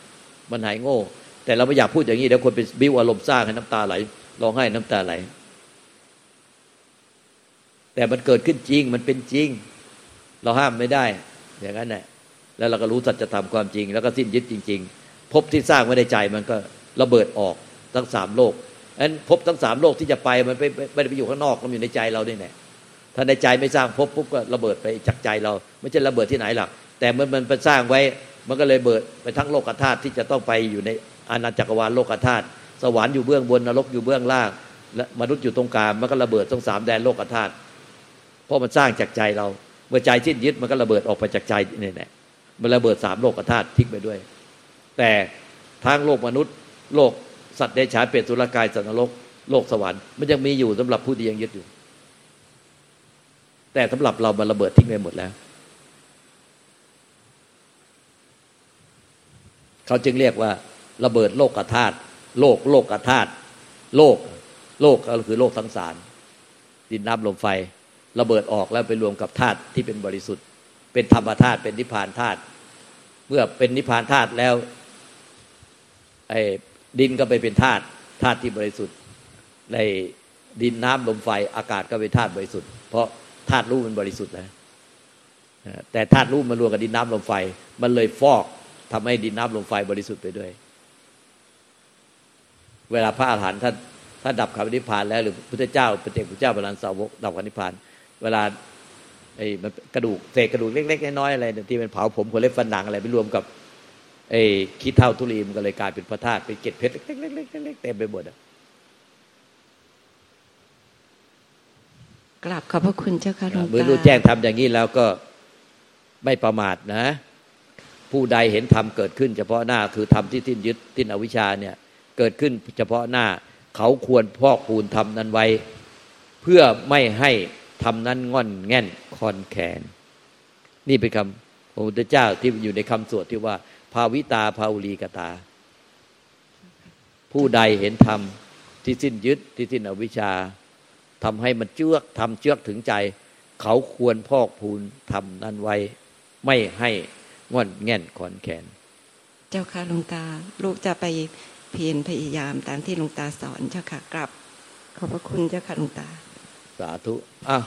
มันหายโง่ แต่เราไม่อยากพูดอย่างนี้เดี๋ยวคนเป็นบิ้วอารมณ์สร้างให้น้ำตาไหลร้องไห้น้ำตาไหล แต่มันเกิดขึ้นจริงมันเป็นจริง เราห้ามไม่ได้ อย่างนั้นแหละแล้วเราก็รู้สัจธรรมความจริง แล้วก็สิ้นยึดจริง ๆ พบที่สร้างไม่ได้ใจมันก็ระเบิดออกทั้งสามโลก นั้นพบทั้งสามโลกที่จะไปมันไม่ไม่ได้ไปอยู่ข้างนอกมันอยู่ในใจเราด้วยแน่ถ้าในใจไม่สร้างพบปุ๊บก็ระเบิดไปจากใจเรา ไม่ใช่ระเบิดที่ไหนหรอกแต่มันมันไปสร้างไว้มันก็เลยเบิดไปทั้งโลกธาตุที่จะต้องไปอยู่ในอาณาจักรวาลโลกธาตุสวรรค์อยู่เบื้องบนนรกอยู่เบื้องล่างและมนุษย์อยู่ตรงกลางมันก็ระเบิดทั้งสามแดนโลกธาตุเพราะมันสร้างจากใจเราเมื่อใจสิ้นยึดมันก็ระเบิดออกไปจากใจนี่แหละมันระเบิดสามโลกธาตุทิ้งไปด้วย แต่ทางโลกมนุษย์โลก สัตว์เดชานเปรตสุรกายสัตว์นรกโลกสวรรค์มันยังมีอยู่สำหรับผู้ที่ยังยึดอยู่ แต่สำหรับเรามันระเบิดทิ้งไปหมดแล้ว เขาจึงเรียกว่า ระเบิดโลกธาตุโลกโลกธาตุโลก โลกก็คือโลกทั้งสารดินน้ำลมไฟ ระเบิดออกแล้วไปรวมกับธาตุที่เป็นบริสุทธิ์ เป็นธรรมธาตุเป็นนิพพานธาตุเมื่อเป็นนิพพานธาตุแล้วไอ ดินก็ไปเป็นธาตุธาตุที่บริสุทธิ์ ในดินน้ำลมไฟอากาศก็เป็นธาตุบริสุทธิ์เพราะธาตุรู้มันบริสุทธิ์แล้วแต่ธาตุรู้มันรวมกับดินน้ำลมไฟ มันเลยฟอกทำให้ดินน้ำลมไฟบริสุทธิ์ไปด้วย เวลาพระอาหารหันต์ท่านท่านดับขันนิพพานแล้วหรือพุทธเจ้าเป็นเจ้าพระเจ้าบาลานสาวกดับขันนิพพาน เวลาไอ้มันกระดูกเศษกระดูกเล็กๆน้อยๆอะไรที่เป็นเผาผมขนเล็บฟันหนังอะไรไปรวมกับ ไอ้คิดเท่าทุลีมันก็เลยกลายเป็นพระธาตุเป็นเกล็ดเพชรเล็กๆๆเต็มไปหมดอะกราบขอบพระคุณเจ้าค่ะหลวงตาเมื่อรู้แจ้งทำอย่างนี้แล้วก็ไม่ประมาทนะ ผู้ใดเห็นธรรมเกิดขึ้น เฉพาะหน้าคือธรรมที่สิ้นยึดสิ้นอวิชชาเนี่ยเกิดขึ้นเฉพาะหน้า เขาควรพอกพูนทำนั้นไว้ เพื่อไม่ให้ทำนั้นง่อนแง่นคอนแขน นี่เป็นคำพระพุทธเจ้าที่อยู่ในคำสวดที่ว่า ภาวิตาภาวุลีกตา ผู้ใดเห็นธรรมที่สิ้นยึดที่สิ้นอวิชชาทำให้มันเจือกทำเจือกถึงใจ เขาควรพอกพูนทำนั้นไว้ ไม่ให้ง่อนแง่นคอนแขน เจ้าค่ะหลวงตา ลูกจะไปเพียรพยายามตามที่หลวงตาสอนเจ้าค่ะกราบขอบพระคุณเจ้าค่ะหลวงตา สาธุอะ